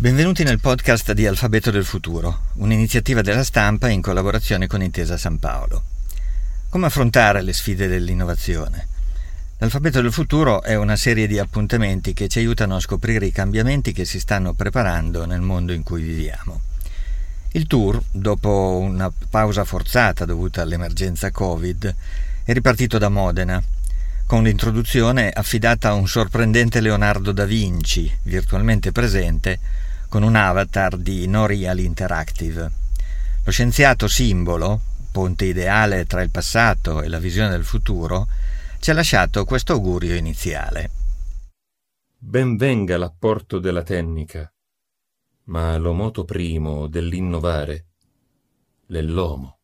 Benvenuti nel podcast di Alfabeto del Futuro, un'iniziativa della stampa in collaborazione con Intesa San Paolo. Come affrontare le sfide dell'innovazione? L'Alfabeto del Futuro è una serie di appuntamenti che ci aiutano a scoprire i cambiamenti che si stanno preparando nel mondo in cui viviamo. Il tour, dopo una pausa forzata dovuta all'emergenza Covid, è ripartito da Modena, con l'introduzione affidata a un sorprendente Leonardo da Vinci, virtualmente presente, con un avatar di No Real Interactive. Lo scienziato simbolo, ponte ideale tra il passato e la visione del futuro, ci ha lasciato questo augurio iniziale. Ben venga l'apporto della tecnica, ma lo moto primo dell'innovare l'è l'uomo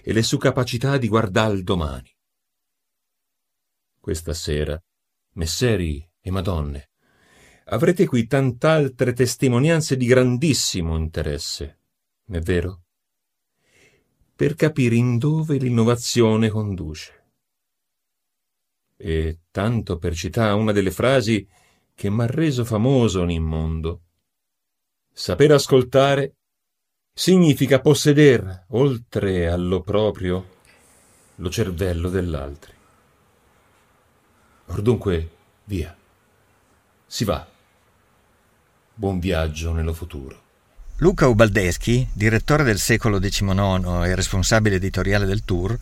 e le sue capacità di guardare il domani. Questa sera, messeri e madonne, avrete qui tant'altre testimonianze di grandissimo interesse, è vero? Per capire in dove l'innovazione conduce. E tanto per citare una delle frasi che m'ha reso famoso in mondo. Saper ascoltare significa possedere, oltre allo proprio, lo cervello dell'altri. Or dunque, via. Si va. Buon viaggio nello futuro. Luca Ubaldeschi, direttore del secolo XIX e responsabile editoriale del tour,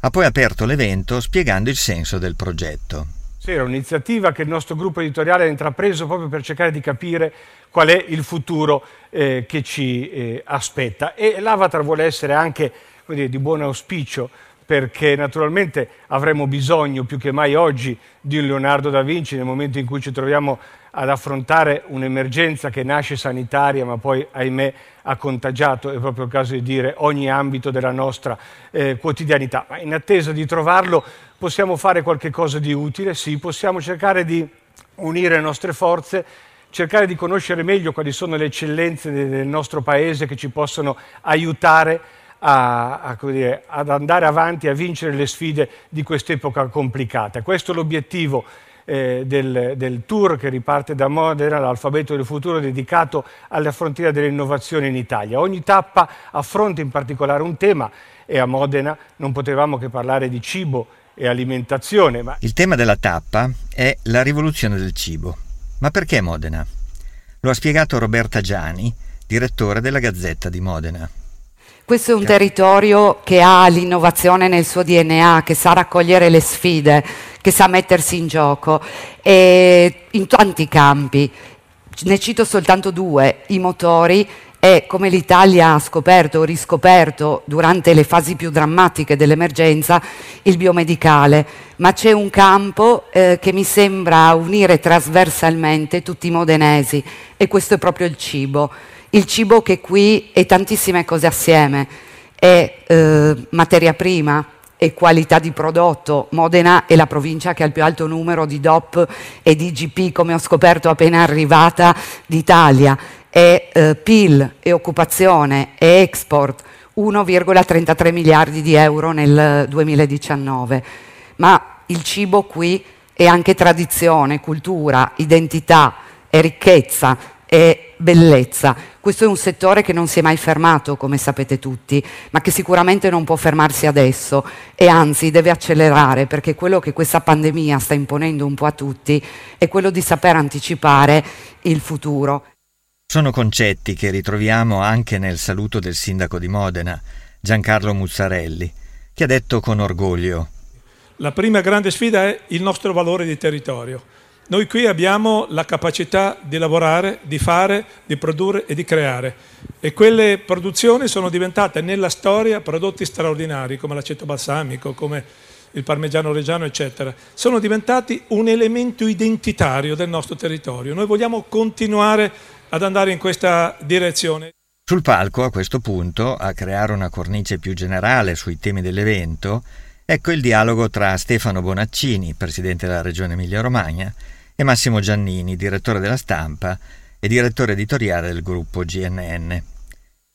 ha poi aperto l'evento spiegando il senso del progetto. Sì, era un'iniziativa che il nostro gruppo editoriale ha intrapreso proprio per cercare di capire qual è il futuro eh, che ci eh, aspetta. E l'avatar vuole essere anche dire, di buon auspicio perché naturalmente avremo bisogno più che mai oggi di un Leonardo da Vinci nel momento in cui ci troviamo ad affrontare un'emergenza che nasce sanitaria ma poi ahimè ha contagiato, è proprio il caso di dire, ogni ambito della nostra eh, quotidianità. Ma in attesa di trovarlo possiamo fare qualche cosa di utile, sì, possiamo cercare di unire le nostre forze cercare di conoscere meglio quali sono le eccellenze del nostro paese che ci possono aiutare a, a, dire, ad andare avanti, a vincere le sfide di quest'epoca complicata. Questo è l'obiettivo eh, del, del, tour che riparte da Modena, l'alfabeto del futuro dedicato alla frontiera dell'innovazione in Italia. Ogni tappa affronta in particolare un tema e a Modena non potevamo che parlare di cibo e alimentazione. Ma... Il tema della tappa è la rivoluzione del cibo. Ma perché Modena? Lo ha spiegato Roberta Giani, direttore della Gazzetta di Modena. Questo è un territorio che ha l'innovazione nel suo DNA, che sa raccogliere le sfide, che sa mettersi in gioco e in tanti campi. Ne cito soltanto due, i motori e come l'Italia ha scoperto o riscoperto durante le fasi più drammatiche dell'emergenza, il biomedicale. Ma c'è un campo eh, che mi sembra unire trasversalmente tutti i modenesi e questo è proprio il cibo il cibo che qui è tantissime cose assieme, è eh, materia prima, è qualità di prodotto. Modena è la provincia che ha il più alto numero di DOP e di IGP, come ho scoperto appena arrivata, d'Italia. È eh, PIL, è occupazione, è export, 1,33 miliardi di euro nel 2019. Ma il cibo qui è anche tradizione, cultura, identità, è ricchezza, è bellezza. Questo è un settore che non si è mai fermato, come sapete tutti, ma che sicuramente non può fermarsi adesso e anzi deve accelerare perché quello che questa pandemia sta imponendo un po' a tutti è quello di saper anticipare il futuro. Sono concetti che ritroviamo anche nel saluto del sindaco di Modena, Giancarlo Muzzarelli, che ha detto con orgoglio La prima grande sfida è il nostro valore di territorio noi qui abbiamo la capacità di lavorare, di fare, di produrre e di creare e quelle produzioni sono diventate nella storia prodotti straordinari come l'aceto balsamico, come il parmigiano reggiano, eccetera. Sono diventati un elemento identitario del nostro territorio. Noi vogliamo continuare ad andare in questa direzione. Sul palco, a questo punto, a creare una cornice più generale sui temi dell'evento, ecco il dialogo tra Stefano Bonaccini, presidente della Regione Emilia-Romagna, e Massimo Giannini, direttore della stampa e direttore editoriale del gruppo GNN.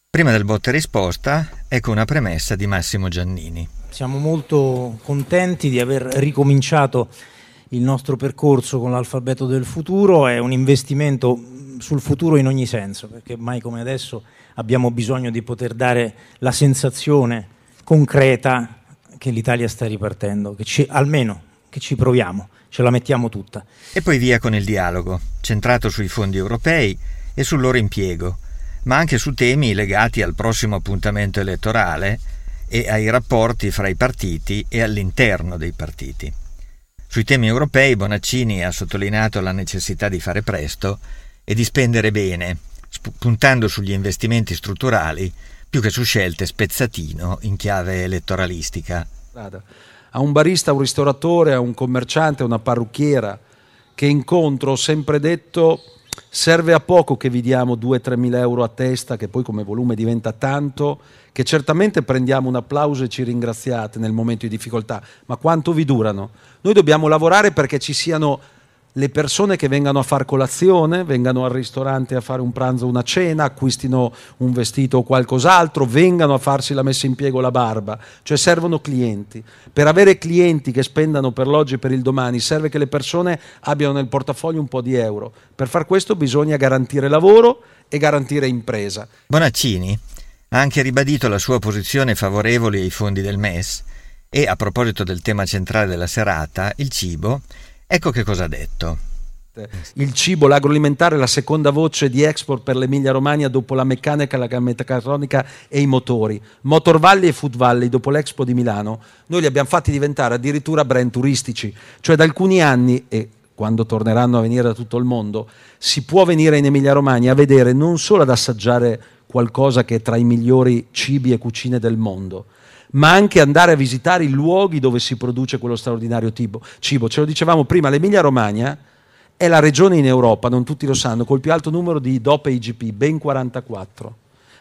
Prima del botta e risposta, ecco una premessa di Massimo Giannini. Siamo molto contenti di aver ricominciato il nostro percorso con l'alfabeto del futuro, è un investimento sul futuro in ogni senso, perché mai come adesso abbiamo bisogno di poter dare la sensazione concreta che l'Italia sta ripartendo, che ci, almeno che ci proviamo, ce la mettiamo tutta. E poi via con il dialogo, centrato sui fondi europei e sul loro impiego, ma anche su temi legati al prossimo appuntamento elettorale e ai rapporti fra i partiti e all'interno dei partiti. Sui temi europei Bonaccini ha sottolineato la necessità di fare presto e di spendere bene, puntando sugli investimenti strutturali più che su scelte spezzatino in chiave elettoralistica. A un barista, a un ristoratore, a un commerciante, a una parrucchiera che incontro ho sempre detto serve a poco che vi diamo 2-3 mila euro a testa, che poi come volume diventa tanto, che certamente prendiamo un applauso e ci ringraziate nel momento di difficoltà, ma quanto vi durano? Noi dobbiamo lavorare perché ci siano le persone che vengano a fare colazione, vengano al ristorante a fare un pranzo o una cena, acquistino un vestito o qualcos'altro, vengano a farsi la messa in piego la barba, cioè servono clienti. Per avere clienti che spendano per l'oggi e per il domani serve che le persone abbiano nel portafoglio un po' di euro. Per far questo bisogna garantire lavoro e garantire impresa. Bonaccini ha anche ribadito la sua posizione favorevole ai fondi del MES e, a proposito del tema centrale della serata, il cibo, ecco che cosa ha detto. Il cibo, l'agroalimentare la seconda voce di export per l'Emilia Romagna dopo la meccanica, la meccatronica e i motori. Motor Valley e Food Valley, dopo l'Expo di Milano, noi li abbiamo fatti diventare addirittura brand turistici. Cioè da alcuni anni, e quando torneranno a venire da tutto il mondo, si può venire in Emilia Romagna a vedere non solo ad assaggiare qualcosa che è tra i migliori cibi e cucine del mondo, ma anche andare a visitare i luoghi dove si produce quello straordinario cibo. Ce lo dicevamo prima, l'Emilia Romagna è la regione in Europa, non tutti lo sanno, col più alto numero di DOP IGP, ben 44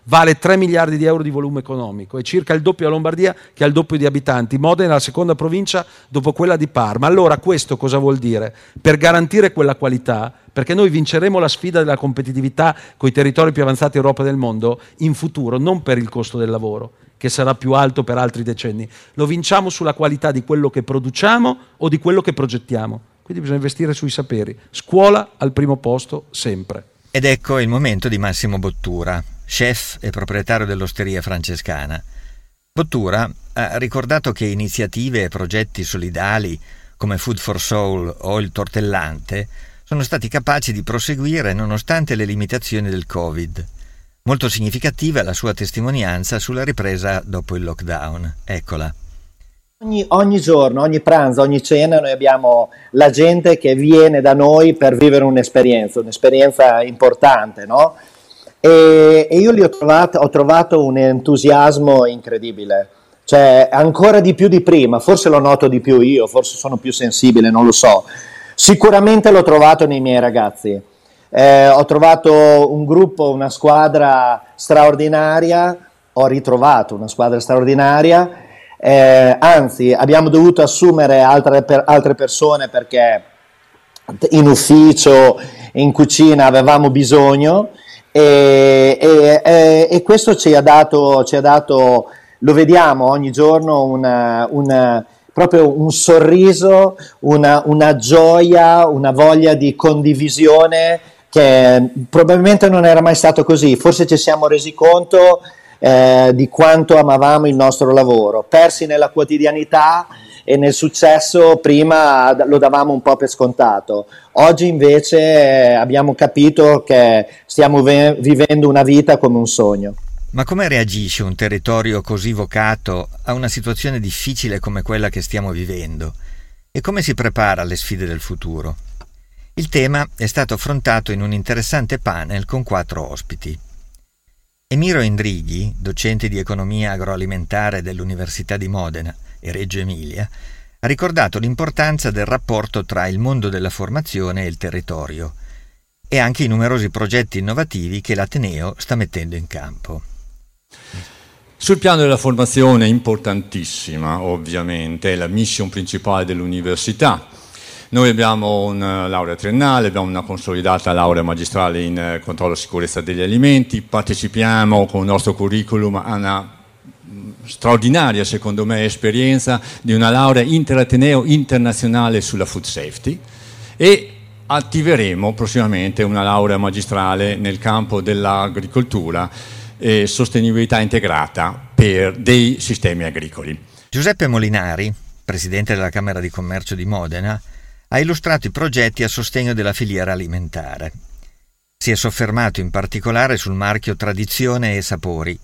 vale 3 miliardi di euro di volume economico, è circa il doppio a Lombardia che ha il doppio di abitanti. Modena è la seconda provincia dopo quella di Parma. Allora questo cosa vuol dire? Per garantire quella qualità, perché noi vinceremo la sfida della competitività con i territori più avanzati Europa del mondo in futuro, non per il costo del lavoro, che sarà più alto per altri decenni. Lo vinciamo sulla qualità di quello che produciamo o di quello che progettiamo. Quindi bisogna investire sui saperi. Scuola al primo posto sempre. Ed ecco il momento di Massimo Bottura, chef e proprietario dell'osteria francescana. Bottura ha ricordato che iniziative e progetti solidali come Food for Soul o il Tortellante sono stati capaci di proseguire nonostante le limitazioni del Covid. Molto significativa la sua testimonianza sulla ripresa dopo il lockdown. Eccola. Ogni, ogni, giorno, ogni pranzo, ogni cena noi abbiamo la gente che viene da noi per vivere un'esperienza, un'esperienza importante, no? E, e io lì ho trovato, ho trovato un entusiasmo incredibile, cioè ancora di più di prima, forse lo noto di più io, forse sono più sensibile, non lo so. Sicuramente l'ho trovato nei miei ragazzi. Eh, ho trovato un gruppo, una squadra straordinaria, ho ritrovato una squadra straordinaria, eh, anzi abbiamo dovuto assumere altre, per, altre persone perché in ufficio, in cucina avevamo bisogno e, e, e questo ci ha, dato, ci ha, dato, lo vediamo ogni giorno, una, una, proprio un sorriso, una, una gioia, una voglia di condivisione che probabilmente non era mai stato così, forse ci siamo resi conto eh, di quanto amavamo il nostro lavoro, persi nella quotidianità e nel successo prima lo davamo un po' per scontato. Oggi invece eh, abbiamo capito che stiamo ve- vivendo una vita come un sogno. Ma come reagisce un territorio così vocato a una situazione difficile come quella che stiamo vivendo? E come si prepara alle sfide del futuro? Il tema è stato affrontato in un interessante panel con quattro ospiti. Emiro Indrighi, docente di economia agroalimentare dell'Università di Modena e Reggio Emilia, ha ricordato l'importanza del rapporto tra il mondo della formazione e il territorio e anche i numerosi progetti innovativi che l'Ateneo sta mettendo in campo. Sul piano della formazione importantissima, ovviamente, è la mission principale dell'università. Noi abbiamo una laurea triennale, abbiamo una consolidata laurea magistrale in eh, controllo e sicurezza degli alimenti, partecipiamo con il nostro curriculum a una straordinaria, secondo me, esperienza di una laurea interateneo internazionale sulla food safety e attiveremo prossimamente una laurea magistrale nel campo dell'agricoltura e sostenibilità integrata per dei sistemi agricoli. Giuseppe Molinari, presidente della Camera di Commercio di Modena, ha illustrato i progetti a sostegno della filiera alimentare. Si è soffermato in particolare sul marchio Tradizione e Sapori,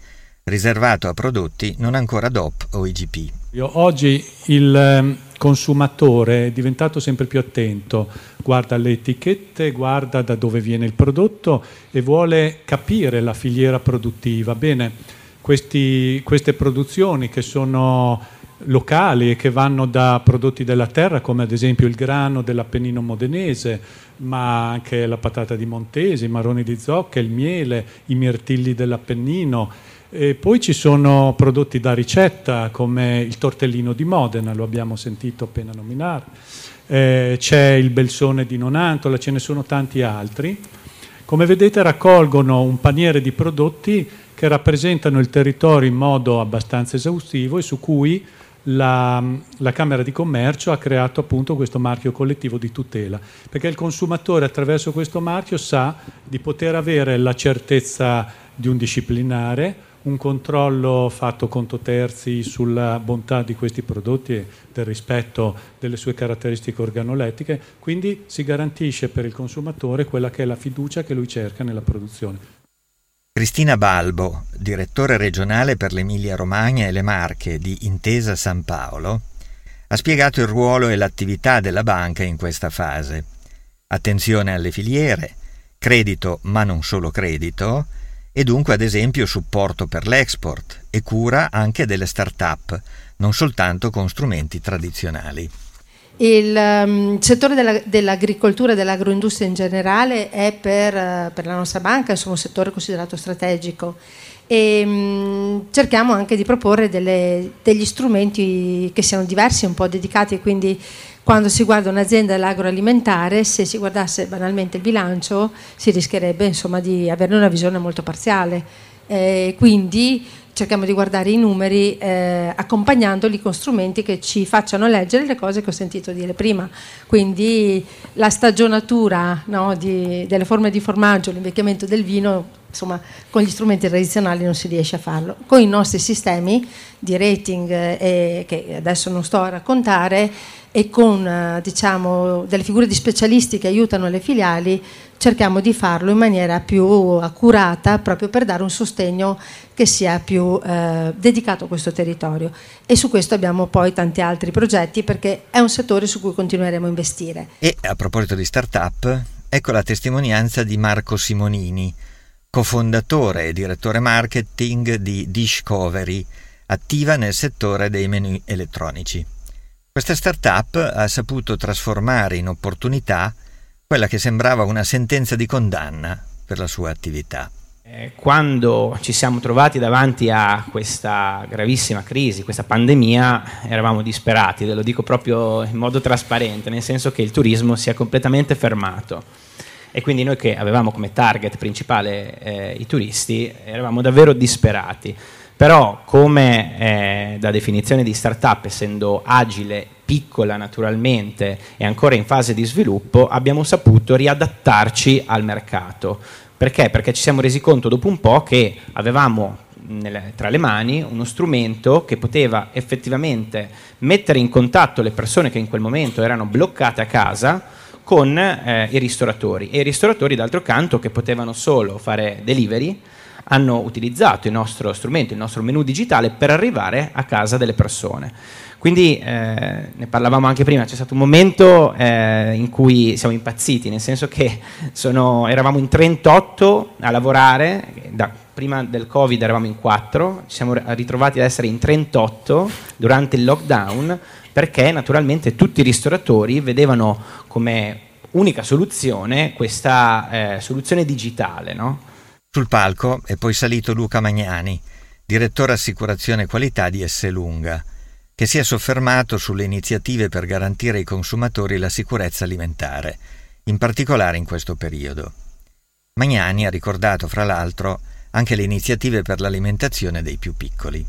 riservato a prodotti non ancora DOP o IGP. Oggi il ehm, consumatore è diventato sempre più attento, guarda le etichette, guarda da dove viene il prodotto e vuole capire la filiera produttiva. Bene, questi, queste produzioni che sono locali e che vanno da prodotti della terra come ad esempio il grano dell'Appennino modenese, ma anche la patata di Montesi, i marroni di zocca, il miele, i mirtilli dell'Appennino. E poi ci sono prodotti da ricetta come il tortellino di Modena, lo abbiamo sentito appena nominare, eh, c'è il belsone di Nonantola, ce ne sono tanti altri. Come vedete raccolgono un paniere di prodotti che rappresentano il territorio in modo abbastanza esaustivo e su cui la, la, Camera di Commercio ha creato appunto questo marchio collettivo di tutela, perché il consumatore attraverso questo marchio sa di poter avere la certezza di un disciplinare, un controllo fatto conto terzi sulla bontà di questi prodotti e del rispetto delle sue caratteristiche organolettiche, quindi si garantisce per il consumatore quella che è la fiducia che lui cerca nella produzione. Cristina Balbo, direttore regionale per l'Emilia-Romagna e le Marche di Intesa San Paolo, ha spiegato il ruolo e l'attività della banca in questa fase. Attenzione alle filiere, credito ma non solo credito, e dunque ad esempio supporto per l'export e cura anche delle start-up, non soltanto con strumenti tradizionali. Il um, settore della, dell'agricoltura e dell'agroindustria in generale è per, uh, per, la nostra banca insomma, un settore considerato strategico e um, cerchiamo anche di proporre delle, degli strumenti che siano diversi, un po' dedicati, quindi quando si guarda un'azienda dell'agroalimentare, se si guardasse banalmente il bilancio, si rischierebbe insomma, di averne una visione molto parziale. Eh, quindi cerchiamo di guardare i numeri eh, accompagnandoli con strumenti che ci facciano leggere le cose che ho sentito dire prima. Quindi la stagionatura no, di, delle forme di formaggio, l'invecchiamento del vino, insomma, con gli strumenti tradizionali non si riesce a farlo. Con i nostri sistemi di rating, eh, che adesso non sto a raccontare, e con eh, diciamo, delle figure di specialisti che aiutano le filiali, cerchiamo di farlo in maniera più accurata proprio per dare un sostegno che sia più eh, dedicato a questo territorio e su questo abbiamo poi tanti altri progetti perché è un settore su cui continueremo a investire. E a proposito di start-up, ecco la testimonianza di Marco Simonini, cofondatore e direttore marketing di Discovery, attiva nel settore dei menu elettronici. Questa start-up ha saputo trasformare in opportunità quella che sembrava una sentenza di condanna per la sua attività. Eh, quando ci siamo trovati davanti a questa gravissima crisi, questa pandemia, eravamo disperati, ve lo dico proprio in modo trasparente, nel senso che il turismo si è completamente fermato e quindi noi che avevamo come target principale eh, i turisti eravamo davvero disperati. Però come eh, da definizione di startup, essendo agile, piccola naturalmente e ancora in fase di sviluppo, abbiamo saputo riadattarci al mercato. Perché? Perché ci siamo resi conto dopo un po' che avevamo tra le mani uno strumento che poteva effettivamente mettere in contatto le persone che in quel momento erano bloccate a casa con eh, i ristoratori e i ristoratori d'altro canto che potevano solo fare delivery hanno utilizzato il nostro strumento, il nostro menu digitale per arrivare a casa delle persone. Quindi eh, ne parlavamo anche prima, c'è stato un momento eh, in cui siamo impazziti, nel senso che sono, eravamo in 38 a lavorare, da, prima del Covid eravamo in 4, ci siamo ritrovati ad essere in 38 durante il lockdown perché naturalmente tutti i ristoratori vedevano come unica soluzione questa eh, soluzione digitale. No? Sul palco è poi salito Luca Magnani, direttore assicurazione qualità di Esselunga, che si è soffermato sulle iniziative per garantire ai consumatori la sicurezza alimentare, in particolare in questo periodo. Magnani ha ricordato, fra l'altro, anche le iniziative per l'alimentazione dei più piccoli.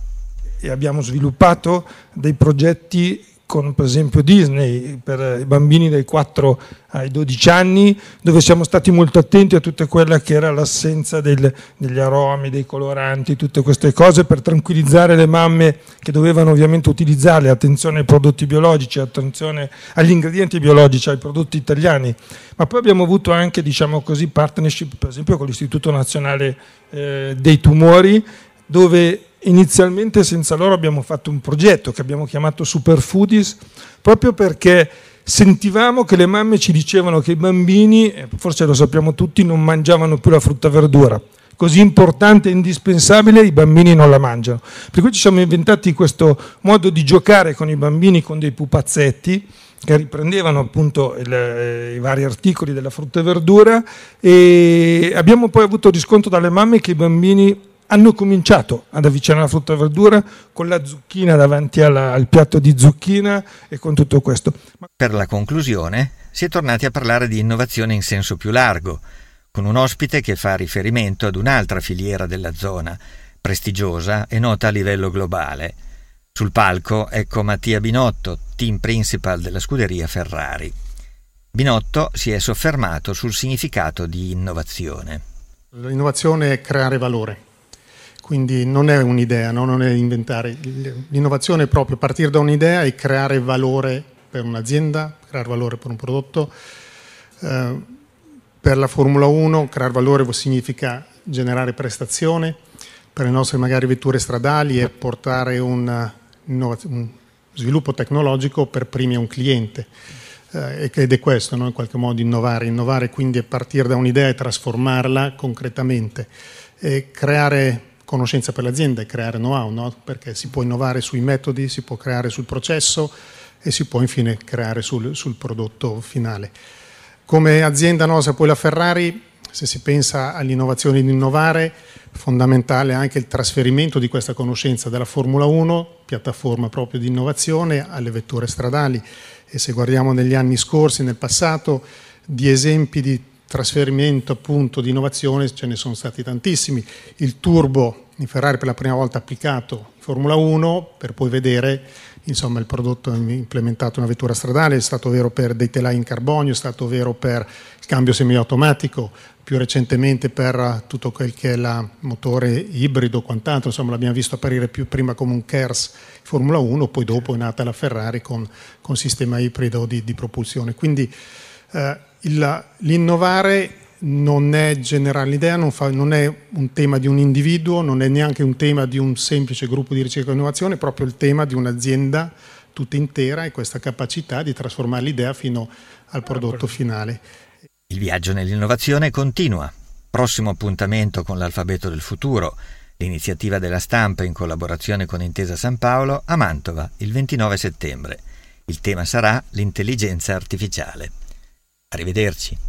E abbiamo sviluppato dei progetti con per esempio Disney per i bambini dai 4 ai 12 anni, dove siamo stati molto attenti a tutta quella che era l'assenza del, degli aromi, dei coloranti, tutte queste cose per tranquillizzare le mamme che dovevano ovviamente utilizzarle, attenzione ai prodotti biologici, attenzione agli ingredienti biologici, ai prodotti italiani. Ma poi abbiamo avuto anche, diciamo così, partnership per esempio con l'Istituto Nazionale eh, dei Tumori, dove inizialmente senza loro abbiamo fatto un progetto che abbiamo chiamato Superfoodies, proprio perché sentivamo che le mamme ci dicevano che i bambini, forse lo sappiamo tutti, non mangiavano più la frutta e verdura. Così importante e indispensabile, i bambini non la mangiano. Per cui ci siamo inventati questo modo di giocare con i bambini con dei pupazzetti che riprendevano appunto il, eh, i vari articoli della frutta e verdura e abbiamo poi avuto riscontro dalle mamme che i bambini hanno cominciato ad avvicinare la frutta e verdura con la zucchina davanti alla, al piatto di zucchina e con tutto questo. Per la conclusione si è tornati a parlare di innovazione in senso più largo, con un ospite che fa riferimento ad un'altra filiera della zona, prestigiosa e nota a livello globale. Sul palco ecco Mattia Binotto, team principal della scuderia Ferrari. Binotto si è soffermato sul significato di innovazione. L'innovazione è creare valore quindi non è un'idea, no? non è inventare. L'innovazione è proprio partire da un'idea e creare valore per un'azienda, creare valore per un prodotto. Eh, per la Formula 1 creare valore significa generare prestazione, per le nostre magari vetture stradali è portare un, un sviluppo tecnologico per primi a un cliente. Eh, ed è questo, no? in qualche modo innovare. Innovare quindi è partire da un'idea e trasformarla concretamente. E creare conoscenza per l'azienda e creare know-how, no? perché si può innovare sui metodi, si può creare sul processo e si può infine creare sul, sul prodotto finale. Come azienda nostra, poi la Ferrari, se si pensa all'innovazione di innovare, fondamentale anche il trasferimento di questa conoscenza dalla Formula 1, piattaforma proprio di innovazione, alle vetture stradali. E se guardiamo negli anni scorsi, nel passato, di esempi di trasferimento appunto di innovazione ce ne sono stati tantissimi. Il turbo in Ferrari per la prima volta applicato in Formula 1 per poi vedere insomma, il prodotto implementato in una vettura stradale, è stato vero per dei telai in carbonio, è stato vero per il cambio semiautomatico, più recentemente per tutto quel che è il motore ibrido, quant'altro, insomma l'abbiamo visto apparire più prima come un KERS in Formula 1, poi dopo è nata la Ferrari con, con sistema ibrido di, di propulsione. Quindi eh, il, l'innovare non è generale, l'idea non, fa, non, è un tema di un individuo, non è neanche un tema di un semplice gruppo di ricerca e innovazione, è proprio il tema di un'azienda tutta intera e questa capacità di trasformare l'idea fino al prodotto finale. Il viaggio nell'innovazione continua. Prossimo appuntamento con l'alfabeto del futuro, l'iniziativa della stampa in collaborazione con Intesa San Paolo a Mantova il 29 settembre. Il tema sarà l'intelligenza artificiale. Arrivederci.